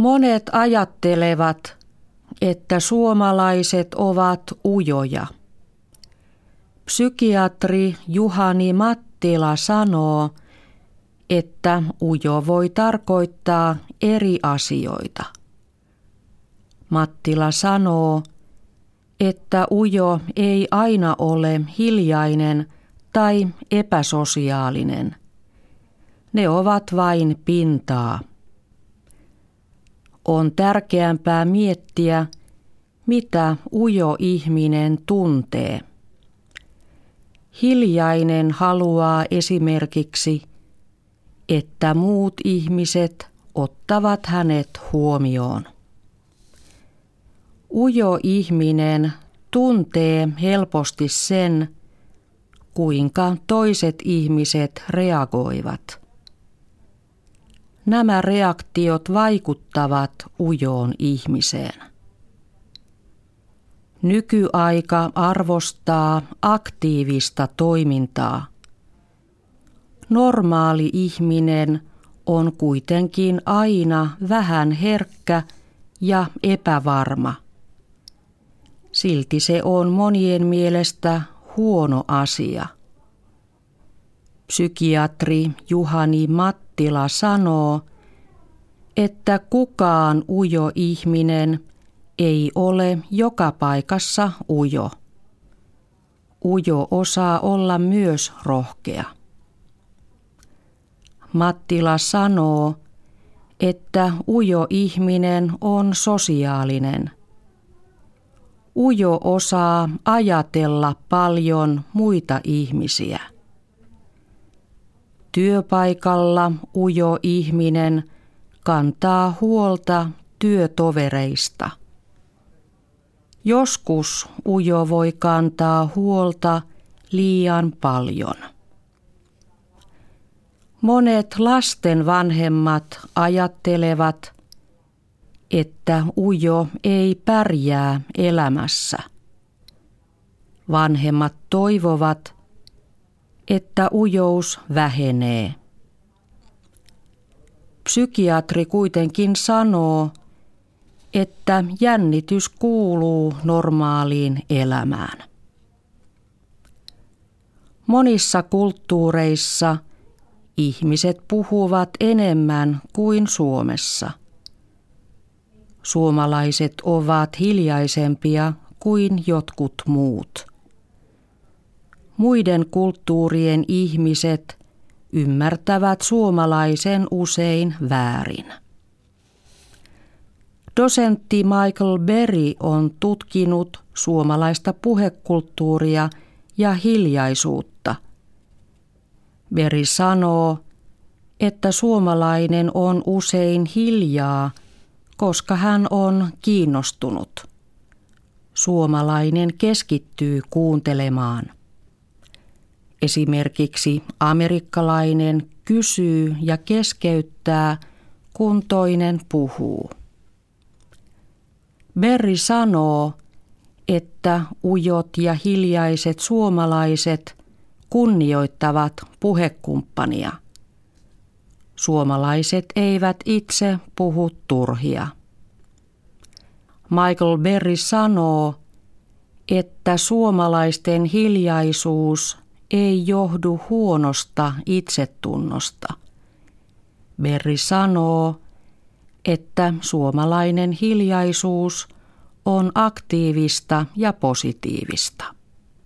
Monet ajattelevat, että suomalaiset ovat ujoja. Psykiatri Juhani Mattila sanoo, että ujo voi tarkoittaa eri asioita. Mattila sanoo, että ujo ei aina ole hiljainen tai epäsosiaalinen. Ne ovat vain pintaa. On tärkeämpää miettiä, mitä ujo ihminen tuntee. Hiljainen haluaa esimerkiksi, että muut ihmiset ottavat hänet huomioon. Ujo ihminen tuntee helposti sen, kuinka toiset ihmiset reagoivat. Nämä reaktiot vaikuttavat ujoon ihmiseen. Nykyaika arvostaa aktiivista toimintaa. Normaali ihminen on kuitenkin aina vähän herkkä ja epävarma. Silti se on monien mielestä huono asia. Psykiatri Juhani Mattila sanoo, että kukaan ujo ihminen ei ole joka paikassa ujo. Ujo osaa olla myös rohkea. Mattila sanoo, että ujo ihminen on sosiaalinen – Ujo osaa ajatella paljon muita ihmisiä. Työpaikalla ujo ihminen kantaa huolta työtovereista. Joskus ujo voi kantaa huolta liian paljon. Monet lasten vanhemmat ajattelevat, että ujo ei pärjää elämässä. Vanhemmat toivovat, että ujous vähenee. Psykiatri kuitenkin sanoo, että jännitys kuuluu normaaliin elämään. Monissa kulttuureissa ihmiset puhuvat enemmän kuin Suomessa. Suomalaiset ovat hiljaisempia kuin jotkut muut. Muiden kulttuurien ihmiset ymmärtävät suomalaisen usein väärin. Dosentti Michael Berry on tutkinut suomalaista puhekulttuuria ja hiljaisuutta. Berry sanoo, että suomalainen on usein hiljaa – koska hän on kiinnostunut. Suomalainen keskittyy kuuntelemaan. Esimerkiksi amerikkalainen kysyy ja keskeyttää, kun toinen puhuu. Berri sanoo, että ujot ja hiljaiset suomalaiset kunnioittavat puhekumppania – Suomalaiset eivät itse puhu turhia. Michael Berry sanoo, että suomalaisten hiljaisuus ei johdu huonosta itsetunnosta. Berry sanoo, että suomalainen hiljaisuus on aktiivista ja positiivista.